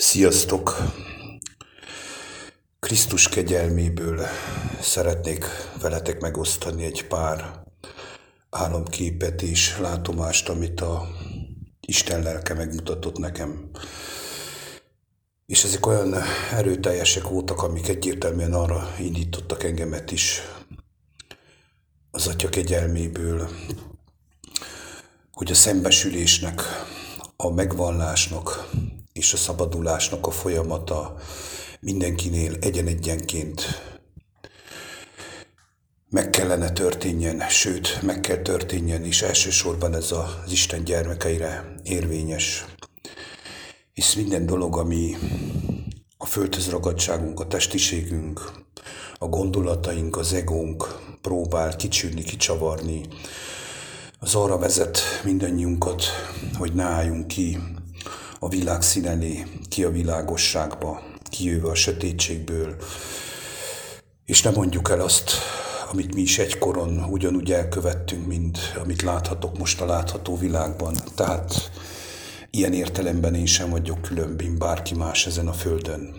Sziasztok! Krisztus kegyelméből szeretnék veletek megosztani egy pár álomképet és látomást, amit a Isten lelke megmutatott nekem. És ezek olyan erőteljesek voltak, amik egyértelműen arra indítottak engemet is az Atya kegyelméből, hogy a szembesülésnek, a megvallásnak, és a szabadulásnak a folyamata mindenkinél egyen-egyenként meg kellene történjen, sőt, meg kell történjen, és elsősorban ez az Isten gyermekeire érvényes. Hisz minden dolog, ami a földhöz ragadságunk, a testiségünk, a gondolataink, az egónk próbál kicsülni, kicsavarni, az arra vezet mindannyiunkat, hogy ne álljunk ki a világ színelé, ki a világosságba, kijöve a sötétségből, és nem mondjuk el azt, amit mi is egykoron ugyanúgy elkövettünk, mint amit láthatok most a látható világban. Tehát ilyen értelemben én sem vagyok különb, mint bárki más ezen a földön.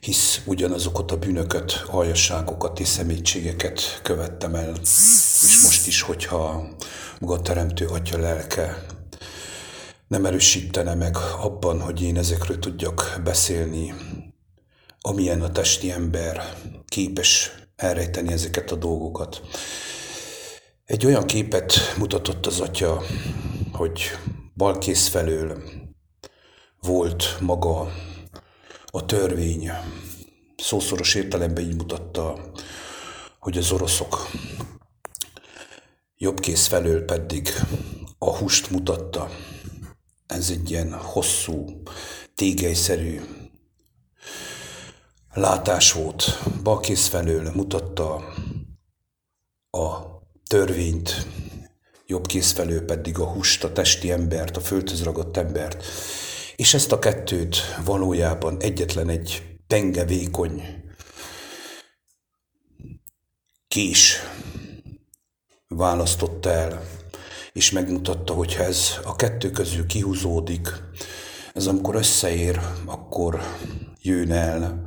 Hisz ugyanazokat a bűnöket, aljasságokat és szemétségeket követtem el, és most is, hogyha maga a Teremtő Atya lelke nem erősítene meg abban, hogy én ezekről tudjak beszélni, amilyen a testi ember képes elrejteni ezeket a dolgokat. Egy olyan képet mutatott az atya, hogy balkész felől volt maga a törvény. Szószoros értelemben így mutatta, hogy az oroszok jobb kész felől pedig a húst mutatta, ez egy ilyen hosszú, tégelyszerű látás volt. Balkész felől mutatta a törvényt, jobb kész felől pedig a húst, a testi embert, a földhöz ragadt embert. És ezt a kettőt valójában egyetlen egy penge vékony kés választotta el és megmutatta, hogy ha ez a kettő közül kihúzódik, ez amikor összeér, akkor jön el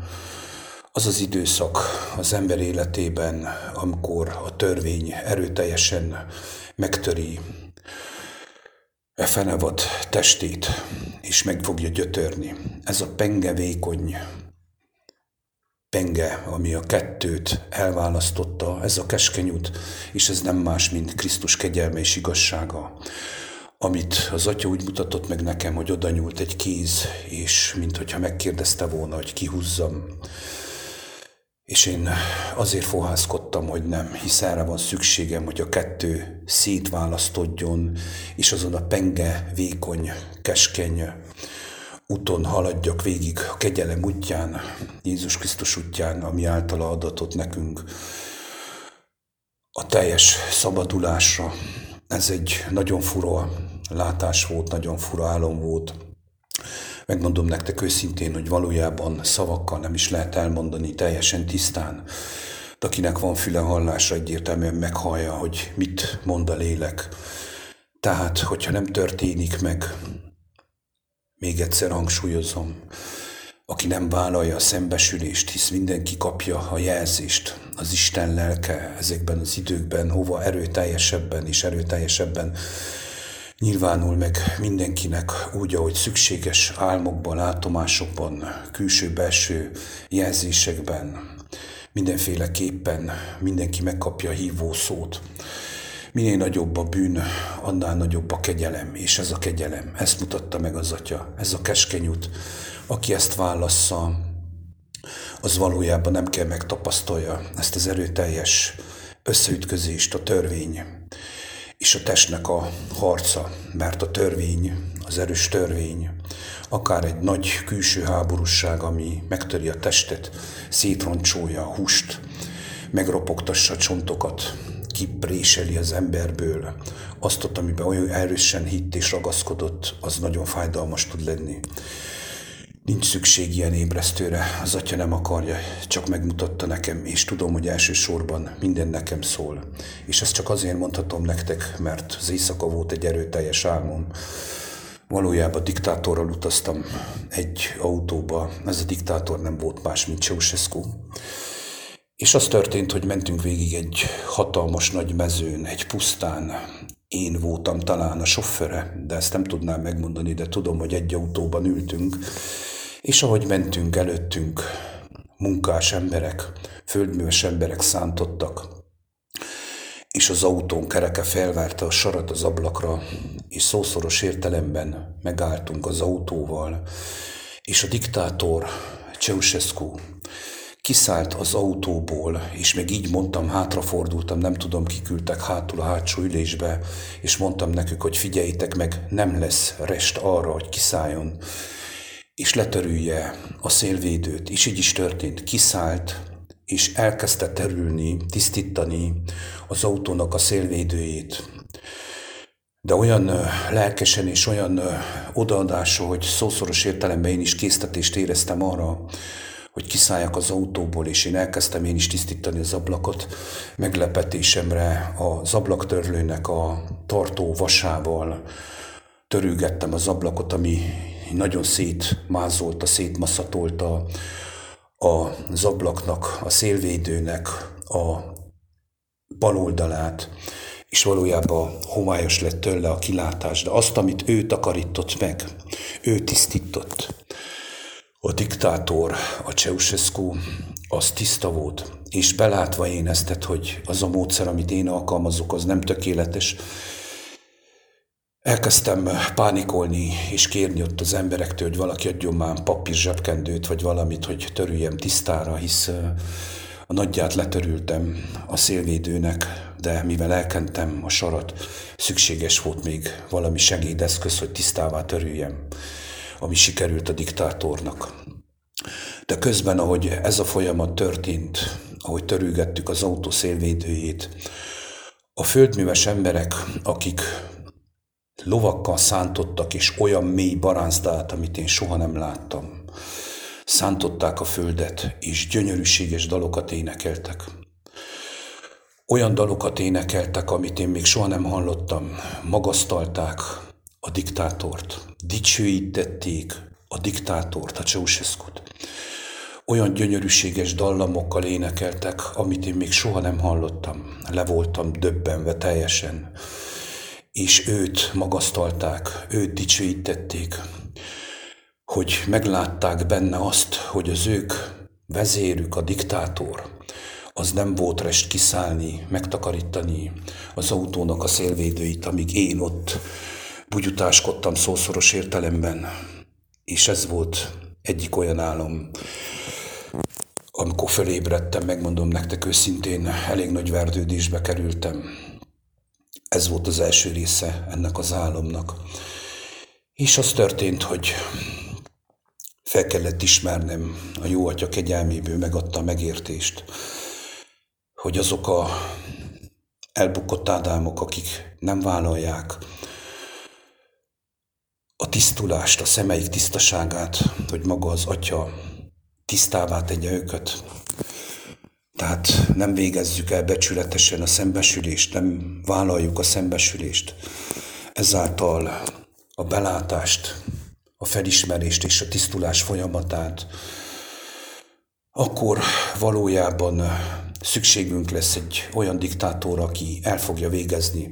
az az időszak az ember életében, amikor a törvény erőteljesen megtöri e fenevad testét, és meg fogja gyötörni. Ez a penge vékony penge, ami a kettőt elválasztotta, ez a keskeny út, és ez nem más, mint Krisztus kegyelme és igazsága, amit az Atya úgy mutatott meg nekem, hogy oda nyúlt egy kéz, és mint hogyha megkérdezte volna, hogy kihúzzam. És én azért fohászkodtam, hogy nem, hisz erre van szükségem, hogy a kettő szétválasztodjon, és azon a penge, vékony, keskeny úton haladjak végig a kegyelem útján, Jézus Krisztus útján, ami általa adatot nekünk a teljes szabadulásra. Ez egy nagyon fura látás volt, nagyon fura álom volt. Megmondom nektek őszintén, hogy valójában szavakkal nem is lehet elmondani teljesen tisztán. De akinek van füle hallása, egyértelműen meghallja, hogy mit mond a lélek. Tehát, hogyha nem történik meg még egyszer hangsúlyozom, aki nem vállalja a szembesülést, hisz mindenki kapja a jelzést, az Isten lelke ezekben az időkben, hova erőteljesebben és erőteljesebben nyilvánul meg mindenkinek úgy, ahogy szükséges álmokban, látomásokban, külső-belső jelzésekben, mindenféleképpen mindenki megkapja a hívó szót. Minél nagyobb a bűn, annál nagyobb a kegyelem, és ez a kegyelem, ezt mutatta meg az Atya, ez a keskeny út. Aki ezt válassza, az valójában nem kell megtapasztalja ezt az erőteljes összeütközést, a törvény és a testnek a harca, mert a törvény, az erős törvény, akár egy nagy külső háborúság, ami megtöri a testet, szétroncsolja a húst, megropogtassa a csontokat, kipréseli az emberből azt ott, amiben olyan erősen hitt és ragaszkodott, az nagyon fájdalmas tud lenni. Nincs szükség ilyen ébresztőre, az atya nem akarja, csak megmutatta nekem, és tudom, hogy elsősorban minden nekem szól. És ezt csak azért mondhatom nektek, mert az éjszaka volt egy erőteljes álmom, Valójában diktátorral utaztam egy autóba. Ez a diktátor nem volt más, mint Ceausescu. És az történt, hogy mentünk végig egy hatalmas nagy mezőn, egy pusztán. Én voltam talán a sofőre, de ezt nem tudnám megmondani, de tudom, hogy egy autóban ültünk, és ahogy mentünk előttünk, munkás emberek, földműves emberek szántottak, és az autón kereke felvárta a sarat az ablakra, és szószoros értelemben megálltunk az autóval, és a diktátor Ceausescu kiszállt az autóból, és még így mondtam, hátrafordultam, nem tudom, kiküldtek hátul a hátsó ülésbe, és mondtam nekük, hogy figyeljétek meg, nem lesz rest arra, hogy kiszálljon, és letörülje a szélvédőt, és így is történt, kiszállt, és elkezdte terülni, tisztítani az autónak a szélvédőjét. De olyan lelkesen és olyan odaadása, hogy szószoros értelemben én is késztetést éreztem arra, hogy kiszálljak az autóból, és én elkezdtem én is tisztítani az ablakot. Meglepetésemre az ablaktörlőnek a tartó vasával törülgettem az ablakot, ami nagyon szétmázolta, szétmaszatolta az ablaknak, a szélvédőnek a bal oldalát, és valójában homályos lett tőle a kilátás, de azt, amit ő takarított meg, ő tisztított. A diktátor, a Ceausescu, az tiszta volt, és belátva én ezt, hogy az a módszer, amit én alkalmazok, az nem tökéletes, Elkezdtem pánikolni és kérni ott az emberektől, hogy valaki adjon már papír zsebkendőt, vagy valamit, hogy törüljem tisztára, hisz a nagyját letörültem a szélvédőnek, de mivel elkentem a sarat, szükséges volt még valami segédeszköz, hogy tisztává törüljem, ami sikerült a diktátornak. De közben, ahogy ez a folyamat történt, ahogy törülgettük az autó szélvédőjét, a földműves emberek, akik Lovakkal szántottak, és olyan mély baránzdát, amit én soha nem láttam. Szántották a földet, és gyönyörűséges dalokat énekeltek. Olyan dalokat énekeltek, amit én még soha nem hallottam. Magasztalták a diktátort, dicsőítették a diktátort, a ceausescu Olyan gyönyörűséges dallamokkal énekeltek, amit én még soha nem hallottam. Le voltam döbbenve teljesen. És őt magasztalták, őt dicsőítették, hogy meglátták benne azt, hogy az ők vezérük, a diktátor, az nem volt rest kiszállni, megtakarítani az autónak a szélvédőit, amíg én ott bugyutáskodtam szószoros értelemben. És ez volt egyik olyan álom, amikor fölébredtem, megmondom nektek őszintén, elég nagy verdődésbe kerültem. Ez volt az első része ennek az álomnak. És az történt, hogy fel kellett ismernem, a jó atya kegyelméből megadta a megértést, hogy azok a elbukott ádámok, akik nem vállalják a tisztulást, a szemeik tisztaságát, hogy maga az atya tisztává tegye őket, tehát nem végezzük el becsületesen a szembesülést, nem vállaljuk a szembesülést. Ezáltal a belátást, a felismerést és a tisztulás folyamatát, akkor valójában szükségünk lesz egy olyan diktátor, aki el fogja végezni,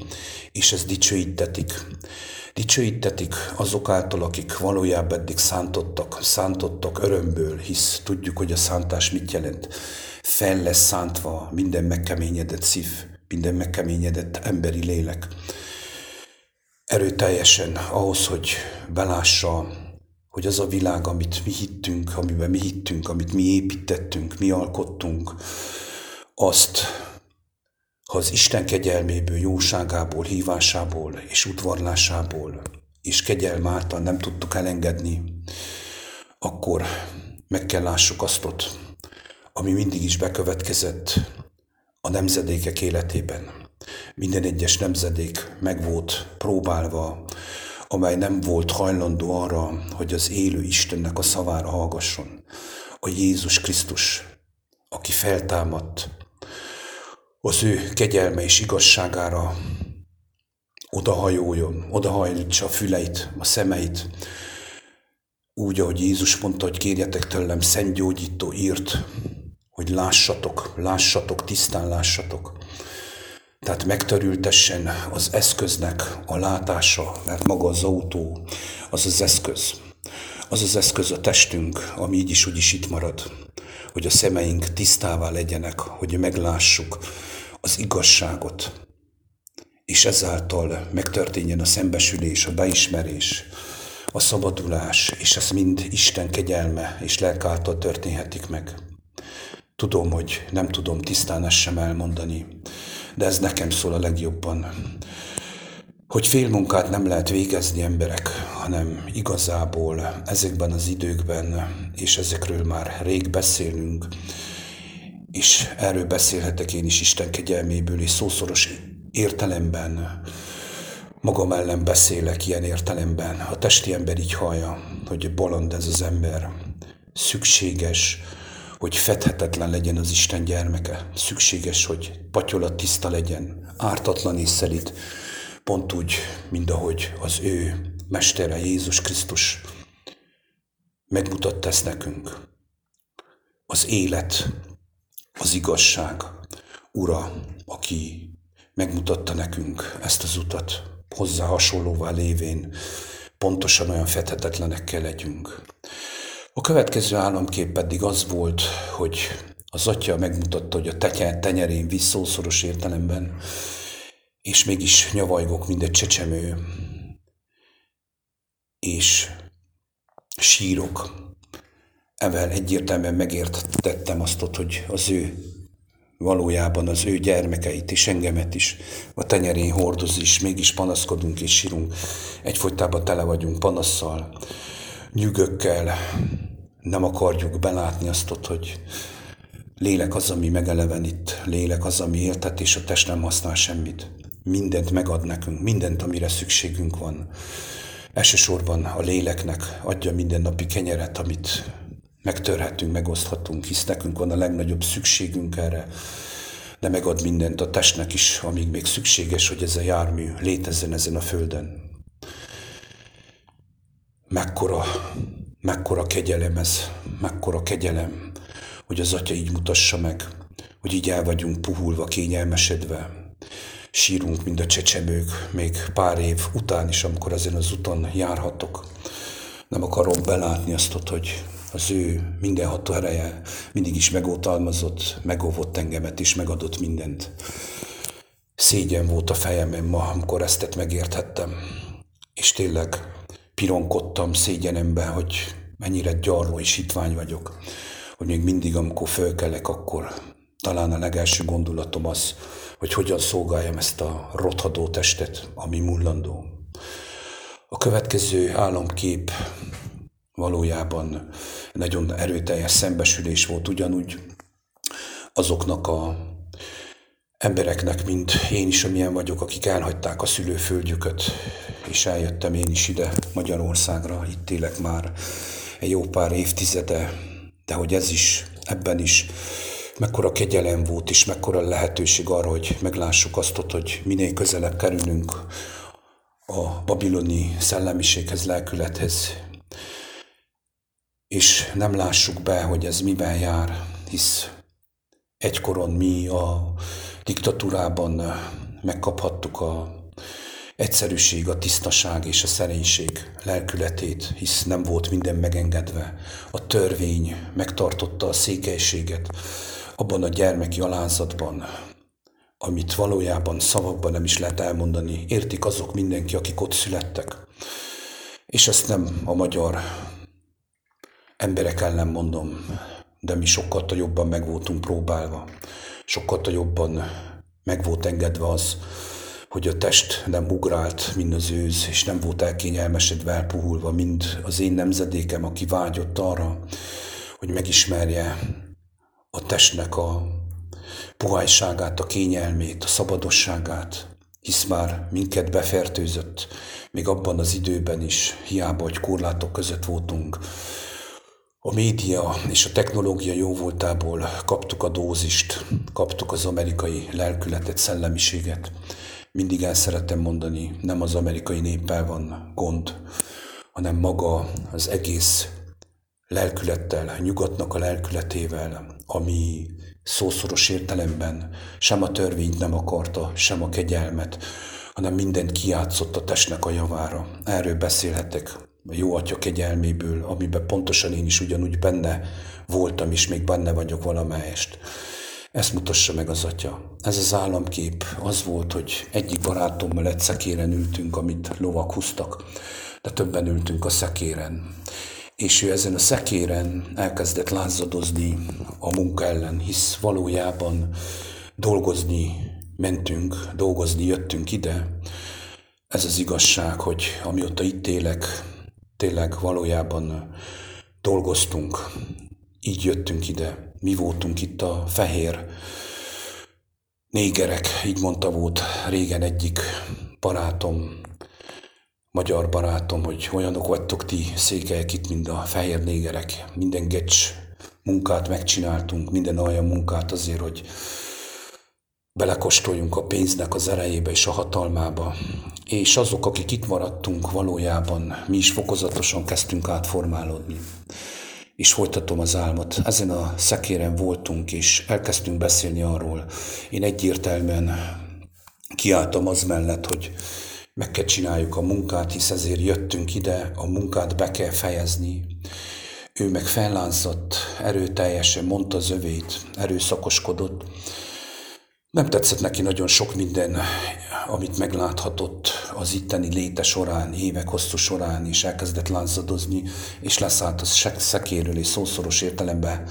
és ez dicsőítetik. Dicsőítetik azok által, akik valójában eddig szántottak, szántottak örömből, hisz tudjuk, hogy a szántás mit jelent fel lesz szántva minden megkeményedett szív, minden megkeményedett emberi lélek. Erőteljesen ahhoz, hogy belássa, hogy az a világ, amit mi hittünk, amiben mi hittünk, amit mi építettünk, mi alkottunk, azt, ha az Isten kegyelméből, jóságából, hívásából és udvarlásából és kegyelm által nem tudtuk elengedni, akkor meg kell lássuk azt ami mindig is bekövetkezett a nemzedékek életében. Minden egyes nemzedék meg volt próbálva, amely nem volt hajlandó arra, hogy az élő Istennek a szavára hallgasson. A Jézus Krisztus, aki feltámadt, az ő kegyelme és igazságára odahajoljon, odahajlítsa a füleit, a szemeit, úgy, ahogy Jézus mondta, hogy kérjetek tőlem szentgyógyító írt, hogy lássatok, lássatok, tisztán lássatok. Tehát megtörültessen az eszköznek a látása, mert maga az autó az az eszköz. Az az eszköz a testünk, ami így is úgy is itt marad, hogy a szemeink tisztává legyenek, hogy meglássuk az igazságot, és ezáltal megtörténjen a szembesülés, a beismerés, a szabadulás, és ez mind Isten kegyelme és lelk által történhetik meg. Tudom, hogy nem tudom tisztán ezt sem elmondani, de ez nekem szól a legjobban. Hogy félmunkát nem lehet végezni emberek, hanem igazából ezekben az időkben, és ezekről már rég beszélünk, és erről beszélhetek én is Isten kegyelméből, és szószoros értelemben magam ellen beszélek ilyen értelemben. A testi ember így hallja, hogy bolond ez az ember. Szükséges, hogy fedhetetlen legyen az Isten gyermeke. Szükséges, hogy patyolat tiszta legyen, ártatlan és szelít, pont úgy, mint ahogy az ő mestere Jézus Krisztus megmutatta ezt nekünk. Az élet, az igazság, Ura, aki megmutatta nekünk ezt az utat, hozzá hasonlóvá lévén pontosan olyan fedhetetlenek kell legyünk. A következő államkép pedig az volt, hogy az atya megmutatta, hogy a tenyerén visz szószoros értelemben, és mégis nyavajgok, mint egy csecsemő, és sírok. Evel egyértelműen megértettem azt, hogy az ő valójában az ő gyermekeit és engemet is a tenyerén hordoz is, mégis panaszkodunk és sírunk. Egyfolytában tele vagyunk panasszal, nyűgökkel, nem akarjuk belátni azt, hogy lélek az, ami megelevenít, lélek az, ami éltet, és a test nem használ semmit. Mindent megad nekünk, mindent, amire szükségünk van. Elsősorban a léleknek adja minden napi kenyeret, amit megtörhetünk, megoszthatunk, hisz nekünk van a legnagyobb szükségünk erre, de megad mindent a testnek is, amíg még szükséges, hogy ez a jármű létezzen ezen a földön. Mekkora, mekkora kegyelem ez, mekkora kegyelem, hogy az Atya így mutassa meg, hogy így el vagyunk puhulva, kényelmesedve, sírunk, mint a csecsemők, még pár év után is, amikor ezen az úton járhatok. Nem akarom belátni azt, hogy az ő mindenható ereje mindig is megótalmazott, megóvott engemet is, megadott mindent. Szégyen volt a fejemben ma, amikor ezt megérthettem. És tényleg pironkodtam szégyenemben, hogy mennyire gyarló és hitvány vagyok, hogy még mindig, amikor fölkelek, akkor talán a legelső gondolatom az, hogy hogyan szolgáljam ezt a rothadó testet, ami mullandó. A következő államkép valójában nagyon erőteljes szembesülés volt ugyanúgy azoknak a embereknek, mint én is, amilyen vagyok, akik elhagyták a szülőföldjüket, és eljöttem én is ide Magyarországra, itt élek már egy jó pár évtizede, de hogy ez is, ebben is mekkora kegyelem volt, és mekkora lehetőség arra, hogy meglássuk azt, hogy minél közelebb kerülünk a babiloni szellemiséghez, lelkülethez, és nem lássuk be, hogy ez miben jár, hisz egykoron mi a diktatúrában megkaphattuk a egyszerűség, a tisztaság és a szerénység lelkületét, hisz nem volt minden megengedve. A törvény megtartotta a székelységet abban a gyermeki alázatban, amit valójában szavakban nem is lehet elmondani. Értik azok mindenki, akik ott születtek. És ezt nem a magyar emberek ellen mondom, de mi sokkal jobban meg voltunk próbálva, sokkal jobban meg volt engedve az, hogy a test nem ugrált, mint az őz, és nem volt elkényelmesedve, elpuhulva, mint az én nemzedékem, aki vágyott arra, hogy megismerje a testnek a puhányságát, a kényelmét, a szabadosságát, hisz már minket befertőzött, még abban az időben is, hiába, hogy korlátok között voltunk, a média és a technológia jó voltából kaptuk a dózist, kaptuk az amerikai lelkületet, szellemiséget, mindig el szerettem mondani, nem az amerikai néppel van gond, hanem maga az egész lelkülettel, nyugatnak a lelkületével, ami szószoros értelemben sem a törvényt nem akarta, sem a kegyelmet, hanem mindent kiátszott a testnek a javára. Erről beszélhetek a jó atya kegyelméből, amiben pontosan én is ugyanúgy benne voltam, és még benne vagyok valamelyest. Ezt mutassa meg az atya. Ez az államkép az volt, hogy egyik barátommal egy szekéren ültünk, amit lovak húztak, de többen ültünk a szekéren. És ő ezen a szekéren elkezdett lázadozni a munka ellen, hisz valójában dolgozni mentünk, dolgozni jöttünk ide. Ez az igazság, hogy amióta itt élek, tényleg valójában dolgoztunk, így jöttünk ide. Mi voltunk itt a fehér négerek, így mondta volt régen egyik barátom, magyar barátom, hogy olyanok vagytok ti székelyek itt, mint a fehér négerek. Minden gecs munkát megcsináltunk, minden olyan munkát azért, hogy belekóstoljunk a pénznek az erejébe és a hatalmába. És azok, akik itt maradtunk, valójában mi is fokozatosan kezdtünk átformálódni. És folytatom az álmot. Ezen a szekéren voltunk, és elkezdtünk beszélni arról. Én egyértelműen kiálltam az mellett, hogy meg kell csináljuk a munkát, hisz ezért jöttünk ide, a munkát be kell fejezni. Ő meg fellánzott, erőteljesen mondta az övét, erőszakoskodott, nem tetszett neki nagyon sok minden, amit megláthatott az itteni léte során, évek hosszú során, és elkezdett lánzadozni, és leszállt a szekéről, és szószoros értelemben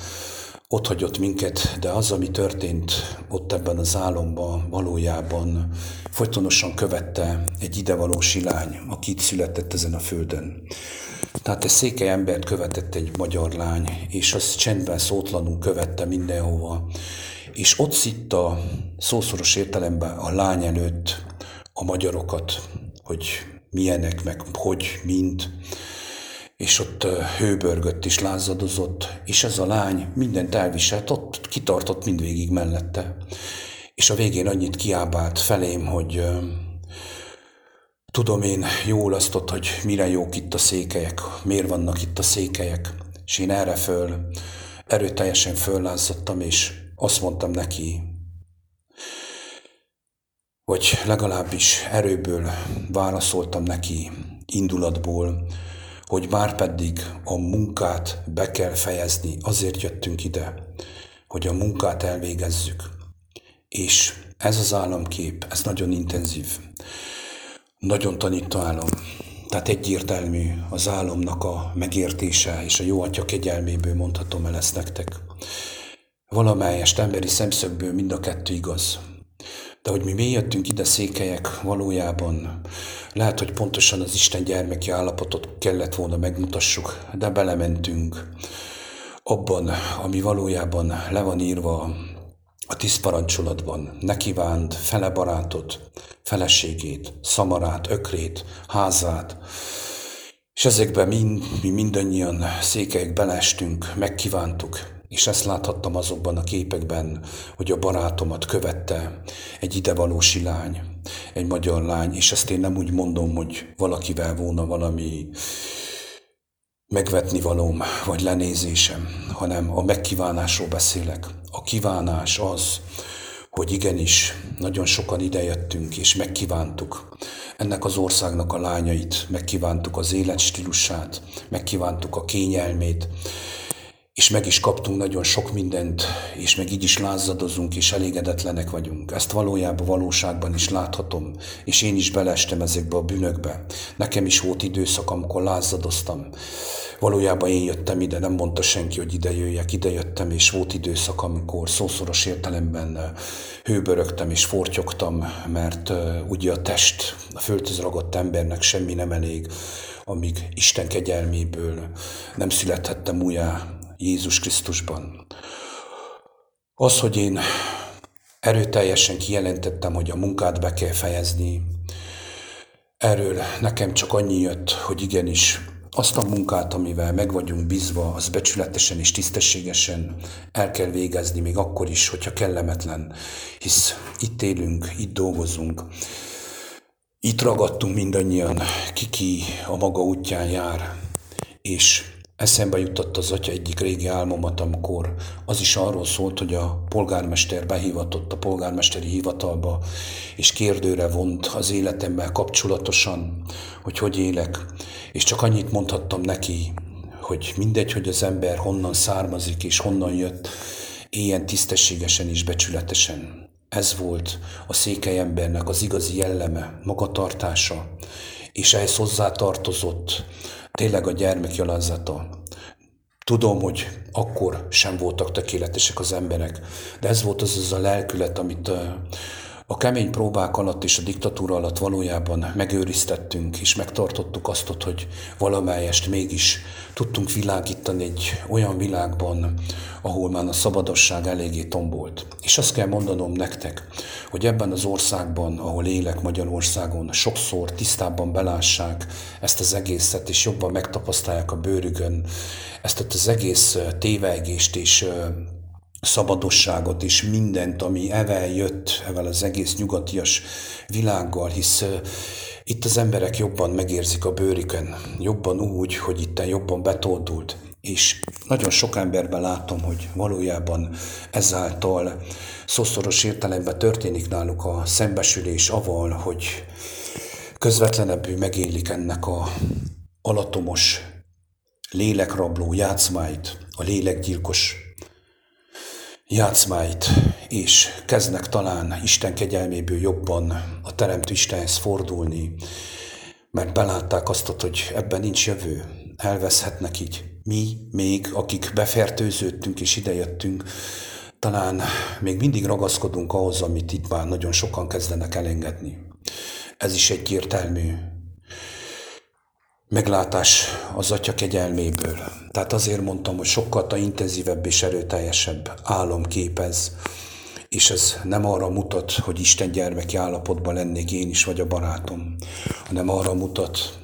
ott hagyott minket, de az, ami történt ott ebben az álomban, valójában folytonosan követte egy idevaló silány, aki itt született ezen a földön. Tehát egy székely embert követett egy magyar lány, és az csendben szótlanul követte mindenhova, és ott szitta szószoros értelemben a lány előtt a magyarokat, hogy milyenek, meg hogy, mint, és ott hőbörgött is lázadozott, és ez a lány mindent elviselt, ott kitartott mindvégig mellette. És a végén annyit kiábált felém, hogy tudom én jól azt ott, hogy mire jók itt a székelyek, miért vannak itt a székelyek, és én erre föl erőteljesen föllázottam, és azt mondtam neki, hogy legalábbis erőből válaszoltam neki, indulatból, hogy már pedig a munkát be kell fejezni, azért jöttünk ide, hogy a munkát elvégezzük. És ez az államkép, ez nagyon intenzív, nagyon tanító álom. Tehát egyértelmű az álomnak a megértése, és a jó atya kegyelméből mondhatom el ezt nektek. Valamelyest emberi szemszögből mind a kettő igaz. De hogy mi mi jöttünk ide székelyek, valójában lehet, hogy pontosan az Isten gyermeki állapotot kellett volna megmutassuk, de belementünk abban, ami valójában le van írva a tíz parancsolatban. Ne kívánt fele barátot, feleségét, szamarát, ökrét, házát, és ezekben mind, mi mindannyian székelyek belestünk, megkívántuk, és ezt láthattam azokban a képekben, hogy a barátomat követte egy idevalósi lány, egy magyar lány, és ezt én nem úgy mondom, hogy valakivel volna valami megvetni valóm, vagy lenézésem, hanem a megkívánásról beszélek. A kívánás az, hogy igenis, nagyon sokan idejöttünk, és megkívántuk ennek az országnak a lányait, megkívántuk az életstílusát, megkívántuk a kényelmét, és meg is kaptunk nagyon sok mindent, és meg így is lázadozunk, és elégedetlenek vagyunk. Ezt valójában valóságban is láthatom, és én is belestem ezekbe a bűnökbe. Nekem is volt időszak, amikor lázadoztam. Valójában én jöttem ide, nem mondta senki, hogy ide jöjjek, ide jöttem, és volt időszak, amikor szószoros értelemben hőbörögtem és fortyogtam, mert ugye a test, a földhöz ragadt embernek semmi nem elég, amíg Isten kegyelméből nem születhettem újjá Jézus Krisztusban. Az, hogy én erőteljesen kijelentettem, hogy a munkát be kell fejezni, erről nekem csak annyi jött, hogy igenis azt a munkát, amivel meg vagyunk bízva, az becsületesen és tisztességesen el kell végezni, még akkor is, hogyha kellemetlen, hisz itt élünk, itt dolgozunk, itt ragadtunk mindannyian, kiki a maga útján jár, és eszembe jutott az atya egyik régi álmomat, amikor az is arról szólt, hogy a polgármester behívatott a polgármesteri hivatalba, és kérdőre vont az életemmel kapcsolatosan, hogy hogy élek, és csak annyit mondhattam neki, hogy mindegy, hogy az ember honnan származik és honnan jött, éljen tisztességesen és becsületesen. Ez volt a székely embernek az igazi jelleme, magatartása, és ehhez hozzátartozott tényleg a gyermek jalázata. Tudom, hogy akkor sem voltak tökéletesek az emberek, de ez volt az az a lelkület, amit a kemény próbák alatt és a diktatúra alatt valójában megőriztettünk, és megtartottuk azt, hogy valamelyest mégis tudtunk világítani egy olyan világban, ahol már a szabadosság eléggé tombolt. És azt kell mondanom nektek, hogy ebben az országban, ahol élek Magyarországon, sokszor tisztábban belássák ezt az egészet, és jobban megtapasztalják a bőrükön ezt az egész tévegést és szabadosságot és mindent, ami evel jött, evel az egész nyugatias világgal, hisz itt az emberek jobban megérzik a bőrükön, jobban úgy, hogy itt jobban betoldult. És nagyon sok emberben látom, hogy valójában ezáltal szószoros értelemben történik náluk a szembesülés aval, hogy közvetlenebbül megélik ennek a alatomos lélekrabló játszmáit, a lélekgyilkos játszmáit, és kezdnek talán Isten kegyelméből jobban a Teremtő Istenhez fordulni, mert belátták azt, hogy ebben nincs jövő, elveszhetnek így. Mi még, akik befertőződtünk és idejöttünk, talán még mindig ragaszkodunk ahhoz, amit itt már nagyon sokan kezdenek elengedni. Ez is egyértelmű meglátás az Atya kegyelméből. Tehát azért mondtam, hogy sokkal intenzívebb és erőteljesebb álom képez, és ez nem arra mutat, hogy Isten gyermeki állapotban lennék én is, vagy a barátom, hanem arra mutat,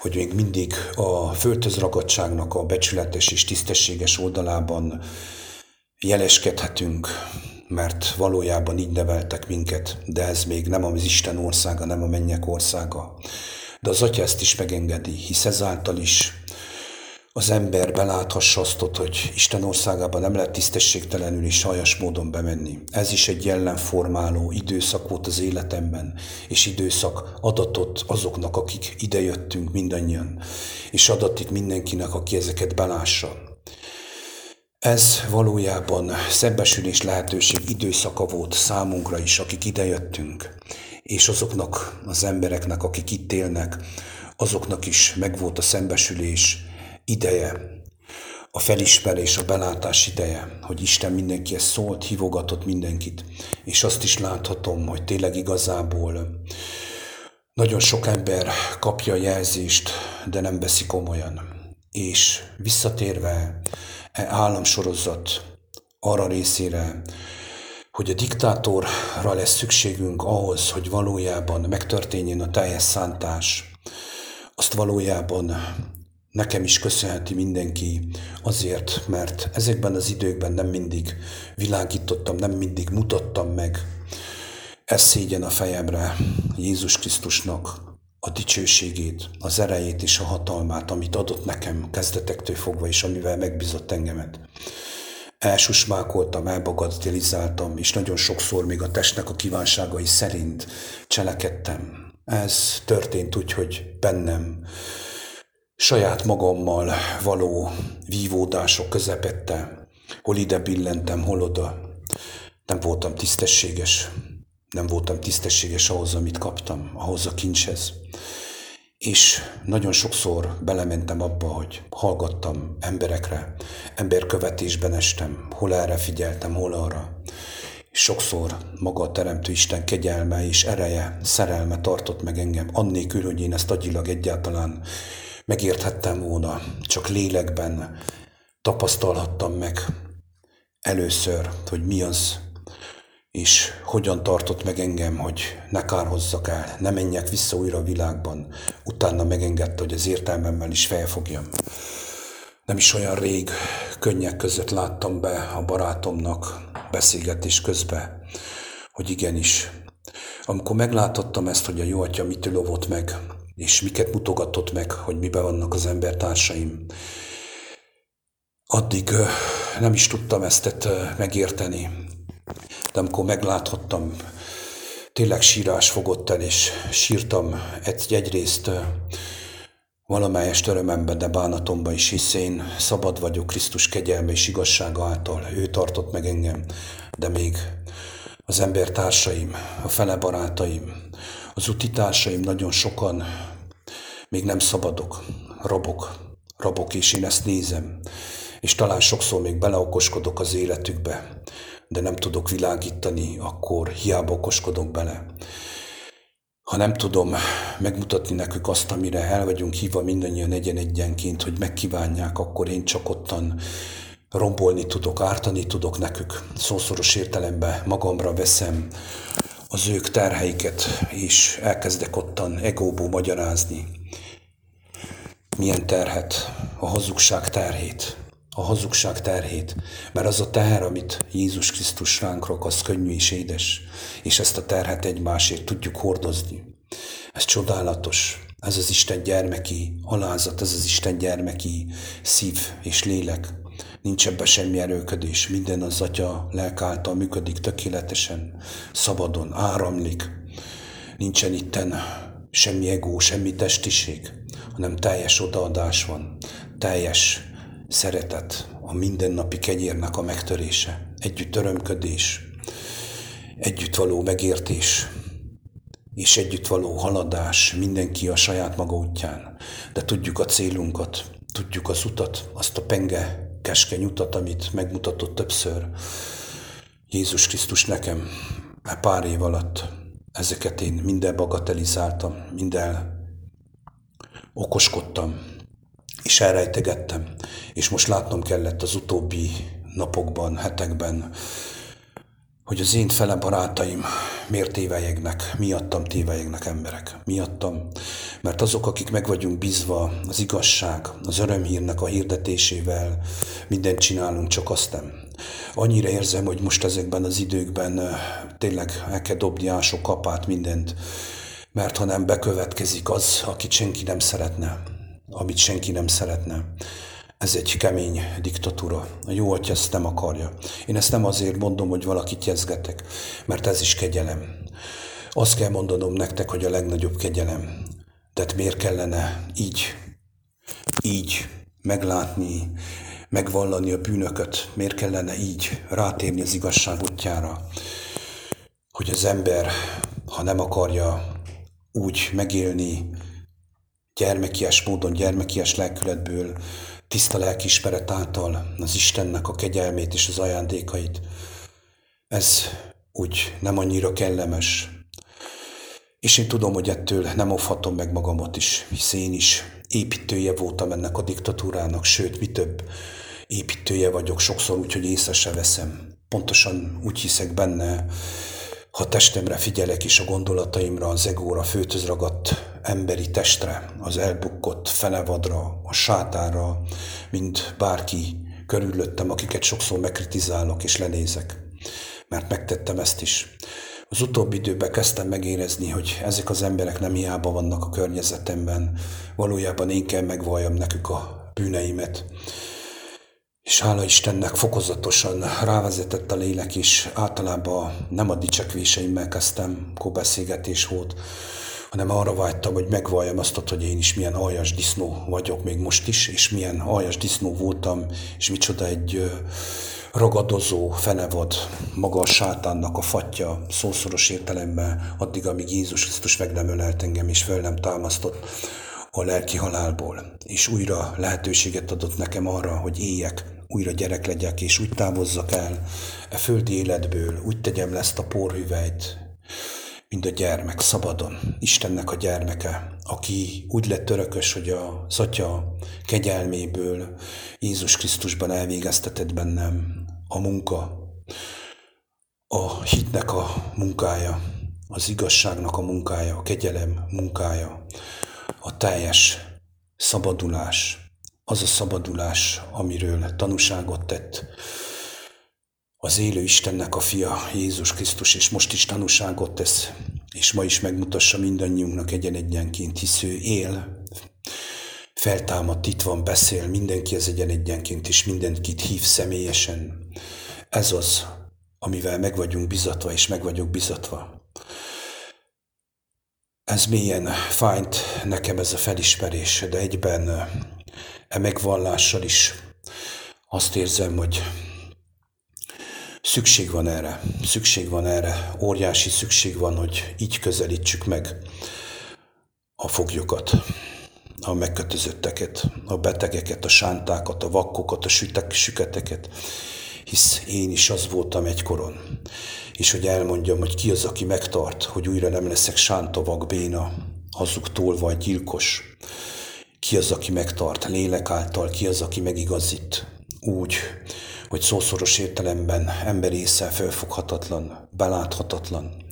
hogy még mindig a földhöz ragadságnak a becsületes és tisztességes oldalában jeleskedhetünk, mert valójában így neveltek minket, de ez még nem az Isten országa, nem a mennyek országa. De az Atya ezt is megengedi, hisz ezáltal is az ember beláthassa azt, hogy Isten országában nem lehet tisztességtelenül és sajas módon bemenni. Ez is egy jellemformáló időszak volt az életemben, és időszak adatot azoknak, akik idejöttünk mindannyian, és adatik mindenkinek, aki ezeket belássa. Ez valójában szembesülés lehetőség időszaka volt számunkra is, akik idejöttünk, és azoknak az embereknek, akik itt élnek, azoknak is megvolt a szembesülés ideje, a felismerés, a belátás ideje, hogy Isten mindenkihez szólt, hívogatott mindenkit, és azt is láthatom, hogy tényleg igazából nagyon sok ember kapja a jelzést, de nem veszi komolyan. És visszatérve e államsorozat arra részére, hogy a diktátorra lesz szükségünk ahhoz, hogy valójában megtörténjen a teljes szántás, azt valójában nekem is köszönheti mindenki azért, mert ezekben az időkben nem mindig világítottam, nem mindig mutattam meg. Ez szégyen a fejemre Jézus Krisztusnak a dicsőségét, az erejét és a hatalmát, amit adott nekem kezdetektől fogva, és amivel megbízott engemet. Elsusmákoltam, elbagatelizáltam, és nagyon sokszor még a testnek a kívánságai szerint cselekedtem. Ez történt úgy, hogy bennem saját magammal való vívódások közepette, hol ide billentem, hol oda. Nem voltam tisztességes, nem voltam tisztességes ahhoz, amit kaptam, ahhoz a kincshez. És nagyon sokszor belementem abba, hogy hallgattam emberekre, emberkövetésben estem, hol erre figyeltem, hol arra. És sokszor maga a Teremtő Isten kegyelme és ereje, szerelme tartott meg engem, annélkül, hogy én ezt agyilag egyáltalán megérthettem volna, csak lélekben tapasztalhattam meg először, hogy mi az, és hogyan tartott meg engem, hogy ne kárhozzak el, ne menjek vissza újra a világban. Utána megengedte, hogy az értelmemmel is felfogjam. Nem is olyan rég könnyek között láttam be a barátomnak beszélgetés közben, hogy igenis. Amikor meglátottam ezt, hogy a jó atya mitől lovott meg, és miket mutogatott meg, hogy miben vannak az embertársaim, addig nem is tudtam ezt megérteni. De amikor megláthattam, tényleg sírás fogott el, és sírtam egy, egyrészt valamelyest örömemben, de bánatomban is, hisz én szabad vagyok Krisztus kegyelme és igazsága által. Ő tartott meg engem, de még az embertársaim, a fele barátaim, az utitársaim nagyon sokan még nem szabadok, rabok, rabok, és én ezt nézem, és talán sokszor még beleokoskodok az életükbe, de nem tudok világítani, akkor hiába okoskodok bele. Ha nem tudom megmutatni nekük azt, amire el vagyunk hívva mindannyian egyen-egyenként, hogy megkívánják, akkor én csak ottan rombolni tudok, ártani tudok nekük. Szószoros értelemben magamra veszem az ők terheiket, és elkezdek ottan egóból magyarázni. Milyen terhet? A hazugság terhét a hazugság terhét, mert az a teher, amit Jézus Krisztus ránk rak, az könnyű és édes, és ezt a terhet egymásért tudjuk hordozni. Ez csodálatos, ez az Isten gyermeki alázat, ez az Isten gyermeki szív és lélek. Nincs ebben semmi erőködés, minden az Atya lelk által működik tökéletesen, szabadon, áramlik. Nincsen itten semmi egó, semmi testiség, hanem teljes odaadás van, teljes szeretet, a mindennapi kegyérnek a megtörése, együtt örömködés, együtt való megértés, és együtt való haladás, mindenki a saját maga útján. De tudjuk a célunkat, tudjuk az utat, azt a penge, keskeny utat, amit megmutatott többször Jézus Krisztus nekem pár év alatt. Ezeket én minden bagatelizáltam, minden okoskodtam, és elrejtegettem. És most látnom kellett az utóbbi napokban, hetekben, hogy az én fele barátaim miért tévejegnek, miattam tévejegnek emberek, miattam. Mert azok, akik meg vagyunk bízva az igazság, az örömhírnek a hirdetésével, mindent csinálunk, csak azt nem. Annyira érzem, hogy most ezekben az időkben tényleg el kell dobni ások kapát mindent, mert ha nem bekövetkezik az, akit senki nem szeretne, amit senki nem szeretne. Ez egy kemény diktatúra. A jó atya ezt nem akarja. Én ezt nem azért mondom, hogy valakit jezgetek, mert ez is kegyelem. Azt kell mondanom nektek, hogy a legnagyobb kegyelem. Tehát miért kellene így, így meglátni, megvallani a bűnöket? Miért kellene így rátérni az igazság útjára? Hogy az ember, ha nem akarja úgy megélni, gyermekies módon, gyermekies lelkületből, tiszta lelkismeret által az Istennek a kegyelmét és az ajándékait. Ez úgy nem annyira kellemes. És én tudom, hogy ettől nem óvhatom meg magamat is, hisz én is építője voltam ennek a diktatúrának, sőt, mi több, építője vagyok sokszor úgy, hogy észre se veszem. Pontosan úgy hiszek benne, ha testemre figyelek is a gondolataimra, az egóra, főtöz ragadt emberi testre, az elbukkott fenevadra, a sátára, mint bárki körülöttem, akiket sokszor megkritizálok és lenézek. Mert megtettem ezt is. Az utóbbi időben kezdtem megérezni, hogy ezek az emberek nem hiába vannak a környezetemben, valójában én kell megvalljam nekük a bűneimet, és hála Istennek fokozatosan rávezetett a lélek, és általában nem a dicsekvéseimmel kezdtem, beszélgetés volt, hanem arra vágytam, hogy megvalljam azt, hogy én is milyen aljas disznó vagyok még most is, és milyen aljas disznó voltam, és micsoda egy ragadozó fenevad, maga a sátánnak a fatja, szószoros értelemben, addig, amíg Jézus Krisztus meg nem ölelt engem, és föl nem támasztott a lelki halálból, és újra lehetőséget adott nekem arra, hogy éljek, újra gyerek legyek, és úgy távozzak el e földi életből, úgy tegyem le ezt a porhüvelyt, mint a gyermek, szabadon, Istennek a gyermeke, aki úgy lett örökös, hogy a szatya kegyelméből Jézus Krisztusban elvégeztetett bennem a munka, a hitnek a munkája, az igazságnak a munkája, a kegyelem munkája, a teljes szabadulás, az a szabadulás, amiről tanúságot tett az élő Istennek a fia, Jézus Krisztus, és most is tanúságot tesz, és ma is megmutassa mindannyiunknak egyen-egyenként, hisz ő él, feltámadt, itt van, beszél, mindenki az egyen-egyenként, és mindenkit hív személyesen. Ez az, amivel meg vagyunk bizatva, és meg vagyok bizatva. Ez mélyen fájnt nekem ez a felismerés, de egyben e megvallással is azt érzem, hogy szükség van erre, szükség van erre, óriási szükség van, hogy így közelítsük meg a foglyokat, a megkötözötteket, a betegeket, a sántákat, a vakkokat, a sütek, süketeket, hisz én is az voltam egykoron. És hogy elmondjam, hogy ki az, aki megtart, hogy újra nem leszek sánta, vak, béna, hazugtól vagy gyilkos. Ki az, aki megtart lélek által, ki az, aki megigazít úgy, hogy szószoros értelemben emberészsel felfoghatatlan, beláthatatlan,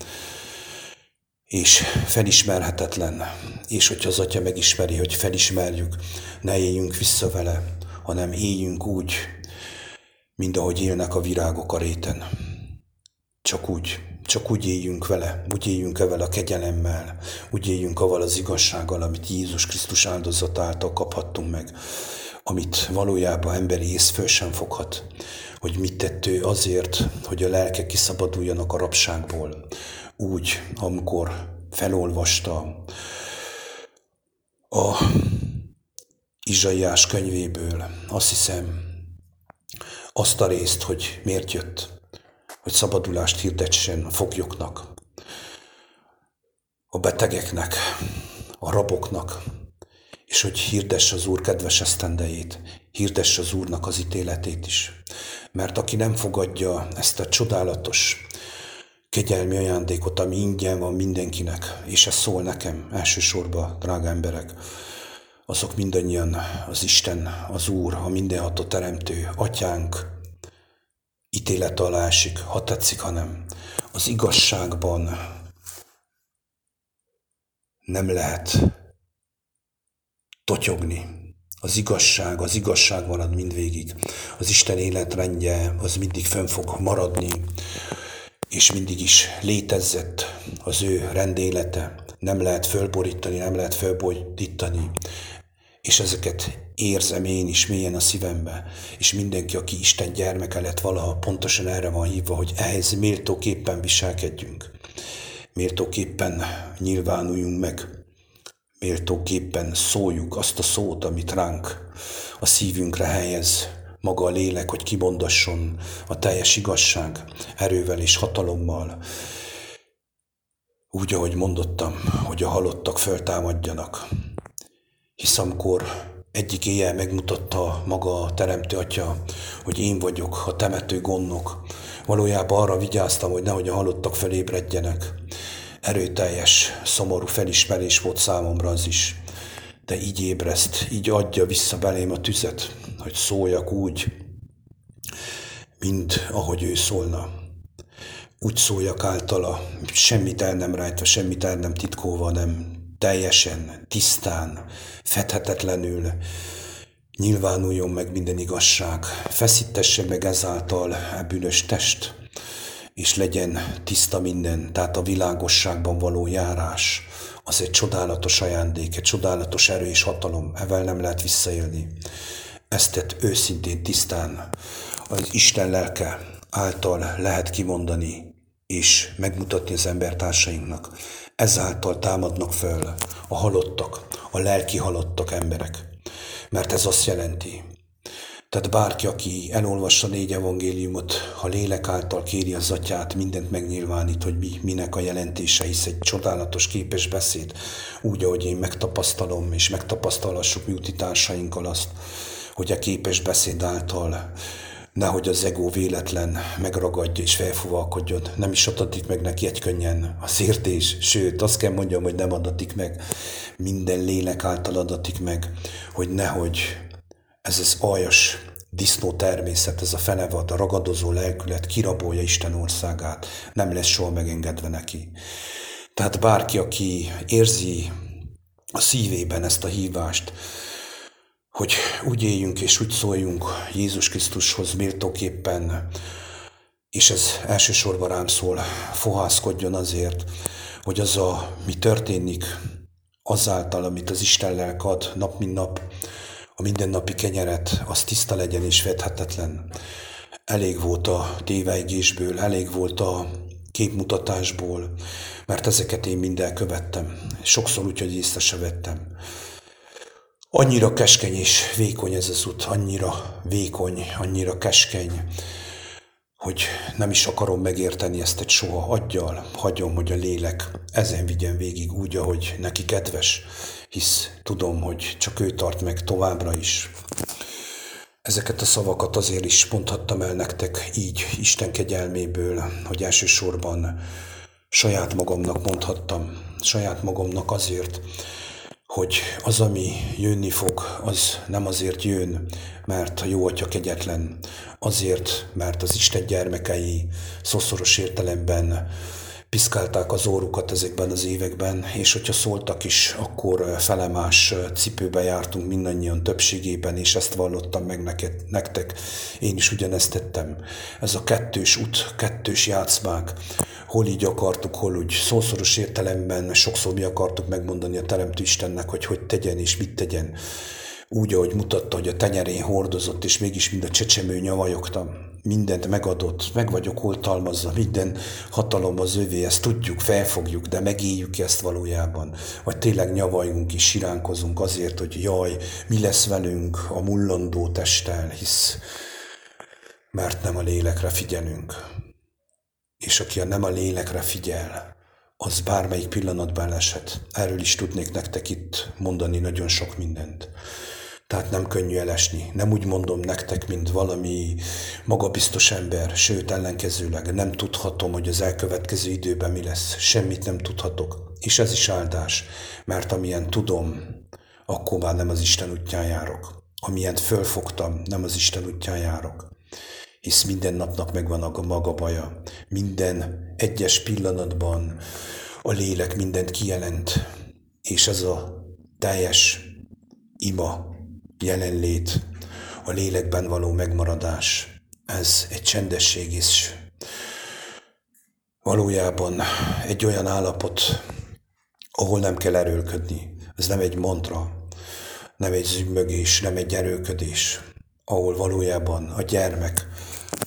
és felismerhetetlen, és hogyha az Atya megismeri, hogy felismerjük, ne éljünk vissza vele, hanem éljünk úgy, mint ahogy élnek a virágok a réten. Csak úgy, csak úgy éljünk vele, úgy éljünk vele a kegyelemmel, úgy éljünk avval az igazsággal, amit Jézus Krisztus áldozatáltal kaphattunk meg, amit valójában emberi ész föl sem foghat, hogy mit tett ő azért, hogy a lelkek kiszabaduljanak a rabságból. Úgy, amikor felolvasta a Izsaiás könyvéből, azt hiszem, azt a részt, hogy miért jött, hogy szabadulást hirdetsen a foglyoknak, a betegeknek, a raboknak, és hogy hirdesse az Úr kedves esztendejét, hirdesse az Úrnak az ítéletét is. Mert aki nem fogadja ezt a csodálatos kegyelmi ajándékot, ami ingyen van mindenkinek, és ez szól nekem elsősorban, drága emberek, azok mindannyian az Isten, az Úr, a mindenható teremtő, atyánk, ítélet alá esik, ha tetszik, hanem az igazságban nem lehet totyogni. Az igazság, az igazság marad mindvégig. Az Isten életrendje az mindig fönn fog maradni, és mindig is létezett az ő rendélete. Nem lehet fölborítani, nem lehet fölborítani. És ezeket érzem én is mélyen a szívembe, és mindenki, aki Isten gyermeke lett valaha, pontosan erre van hívva, hogy ehhez méltóképpen viselkedjünk. Méltóképpen nyilvánuljunk meg méltóképpen szóljuk azt a szót, amit ránk a szívünkre helyez maga a lélek, hogy kimondasson a teljes igazság erővel és hatalommal. Úgy, ahogy mondottam, hogy a halottak föltámadjanak. Hisz amikor egyik éjjel megmutatta maga a Teremtő Atya, hogy én vagyok a temető gondnok, valójában arra vigyáztam, hogy nehogy a halottak felébredjenek, erőteljes, szomorú felismerés volt számomra az is. De így ébreszt, így adja vissza belém a tüzet, hogy szóljak úgy, mint ahogy ő szólna. Úgy szóljak általa, semmit el nem rájtva, semmit el nem titkolva, nem teljesen, tisztán, fedhetetlenül, nyilvánuljon meg minden igazság, feszítesse meg ezáltal a bűnös test, és legyen tiszta minden, tehát a világosságban való járás, az egy csodálatos ajándék, egy csodálatos erő és hatalom, evel nem lehet visszaélni. Ezt tett őszintén, tisztán az Isten lelke által lehet kimondani és megmutatni az embertársainknak. Ezáltal támadnak föl a halottak, a lelki halottak emberek. Mert ez azt jelenti, tehát bárki, aki elolvassa négy evangéliumot, ha lélek által kéri az atyát, mindent megnyilvánít, hogy mi, minek a jelentése, hisz egy csodálatos képes beszéd, úgy, ahogy én megtapasztalom, és megtapasztalassuk mi utitársainkkal azt, hogy a képes beszéd által nehogy az ego véletlen megragadja és felfuvalkodjon. Nem is adatik meg neki egy könnyen a szértés, sőt, azt kell mondjam, hogy nem adatik meg. Minden lélek által adatik meg, hogy nehogy ez az aljas disznó természet, ez a fenevad, a ragadozó lelkület kirabolja Isten országát, nem lesz soha megengedve neki. Tehát bárki, aki érzi a szívében ezt a hívást, hogy úgy éljünk és úgy szóljunk Jézus Krisztushoz méltóképpen, és ez elsősorban rám szól, fohászkodjon azért, hogy az a, mi történik, azáltal, amit az Isten lelk ad nap mint nap, a mindennapi kenyeret, az tiszta legyen és vedhetetlen. Elég volt a téveigésből, elég volt a képmutatásból, mert ezeket én mind elkövettem. Sokszor úgy, hogy észre se vettem. Annyira keskeny és vékony ez az út, annyira vékony, annyira keskeny, hogy nem is akarom megérteni ezt egy soha. Adjal, hagyom, hogy a lélek ezen vigyen végig úgy, ahogy neki kedves, hisz tudom, hogy csak ő tart meg továbbra is. Ezeket a szavakat azért is mondhattam el nektek így, Isten kegyelméből, hogy elsősorban saját magamnak mondhattam, saját magamnak azért, hogy az, ami jönni fog, az nem azért jön, mert a jó atya kegyetlen, azért, mert az Isten gyermekei szószoros értelemben piszkálták az órukat ezekben az években, és hogyha szóltak is, akkor felemás cipőbe jártunk mindannyian többségében, és ezt vallottam meg neked, nektek. Én is ugyanezt tettem. Ez a kettős út, kettős játszmák, hol így akartuk, hol úgy szószoros értelemben, sokszor mi akartuk megmondani a Teremtő Istennek, hogy hogy tegyen és mit tegyen. Úgy, ahogy mutatta, hogy a tenyerén hordozott, és mégis mind a csecsemő nyavajogtam. Mindent megadott, meg vagyok oltalmazva, minden hatalom az övé, ezt tudjuk, felfogjuk, de megéljük ezt valójában. Vagy tényleg nyavajunk és siránkozunk azért, hogy jaj, mi lesz velünk a mullandó testtel, hisz mert nem a lélekre figyelünk és aki a nem a lélekre figyel, az bármelyik pillanatban eshet. Erről is tudnék nektek itt mondani nagyon sok mindent. Tehát nem könnyű elesni. Nem úgy mondom nektek, mint valami magabiztos ember, sőt ellenkezőleg nem tudhatom, hogy az elkövetkező időben mi lesz. Semmit nem tudhatok. És ez is áldás, mert amilyen tudom, akkor már nem az Isten útján járok. Amilyen fölfogtam, nem az Isten útján járok hisz minden napnak megvan a maga baja. Minden egyes pillanatban a lélek mindent kijelent, és ez a teljes ima, jelenlét, a lélekben való megmaradás, ez egy csendesség is. Valójában egy olyan állapot, ahol nem kell erőlködni. Ez nem egy mantra, nem egy zümmögés, nem egy erőködés, ahol valójában a gyermek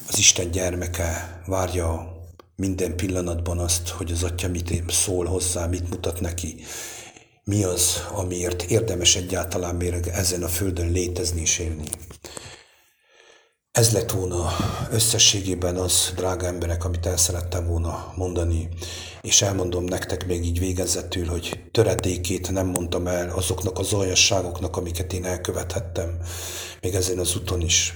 az Isten gyermeke várja minden pillanatban azt, hogy az atya mit szól hozzá, mit mutat neki, mi az, amiért érdemes egyáltalán még ezen a földön létezni és élni. Ez lett volna összességében az, drága emberek, amit el szerettem volna mondani, és elmondom nektek még így végezetül, hogy töredékét nem mondtam el azoknak az olyasságoknak, amiket én elkövethettem, még ezen az úton is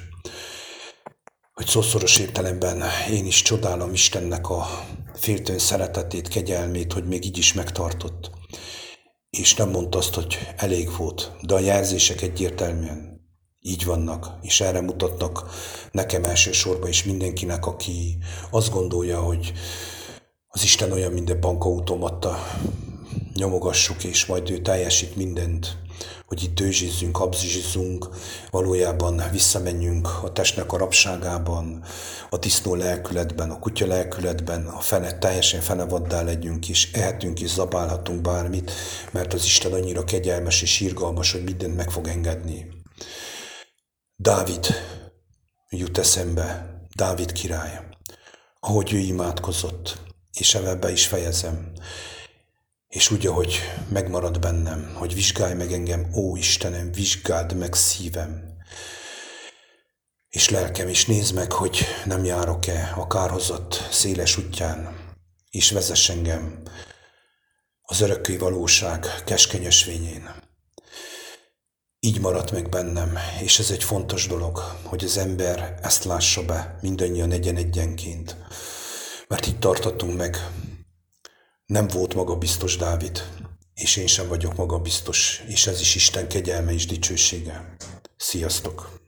hogy szószoros értelemben én is csodálom Istennek a féltőn szeretetét, kegyelmét, hogy még így is megtartott. És nem mondta azt, hogy elég volt, de a jelzések egyértelműen így vannak, és erre mutatnak nekem elsősorban is mindenkinek, aki azt gondolja, hogy az Isten olyan, mint egy bankautomata, nyomogassuk, és majd ő teljesít mindent hogy itt dőzsizzünk, habzsizzunk, valójában visszamenjünk a testnek a rabságában, a disznó lelkületben, a kutya lelkületben, a fene, teljesen fenevaddá legyünk, és ehetünk és zabálhatunk bármit, mert az Isten annyira kegyelmes és irgalmas, hogy mindent meg fog engedni. Dávid jut eszembe, Dávid király, ahogy ő imádkozott, és ebben be is fejezem és úgy, ahogy megmarad bennem, hogy vizsgálj meg engem, ó Istenem, vizsgáld meg szívem, és lelkem, és nézd meg, hogy nem járok-e a kárhozott széles útján, és vezess engem az örökké valóság keskeny ösvényén. Így maradt meg bennem, és ez egy fontos dolog, hogy az ember ezt lássa be mindannyian egyen-egyenként, mert itt tartottunk meg nem volt magabiztos Dávid, és én sem vagyok magabiztos, és ez is Isten kegyelme és dicsősége. Sziasztok!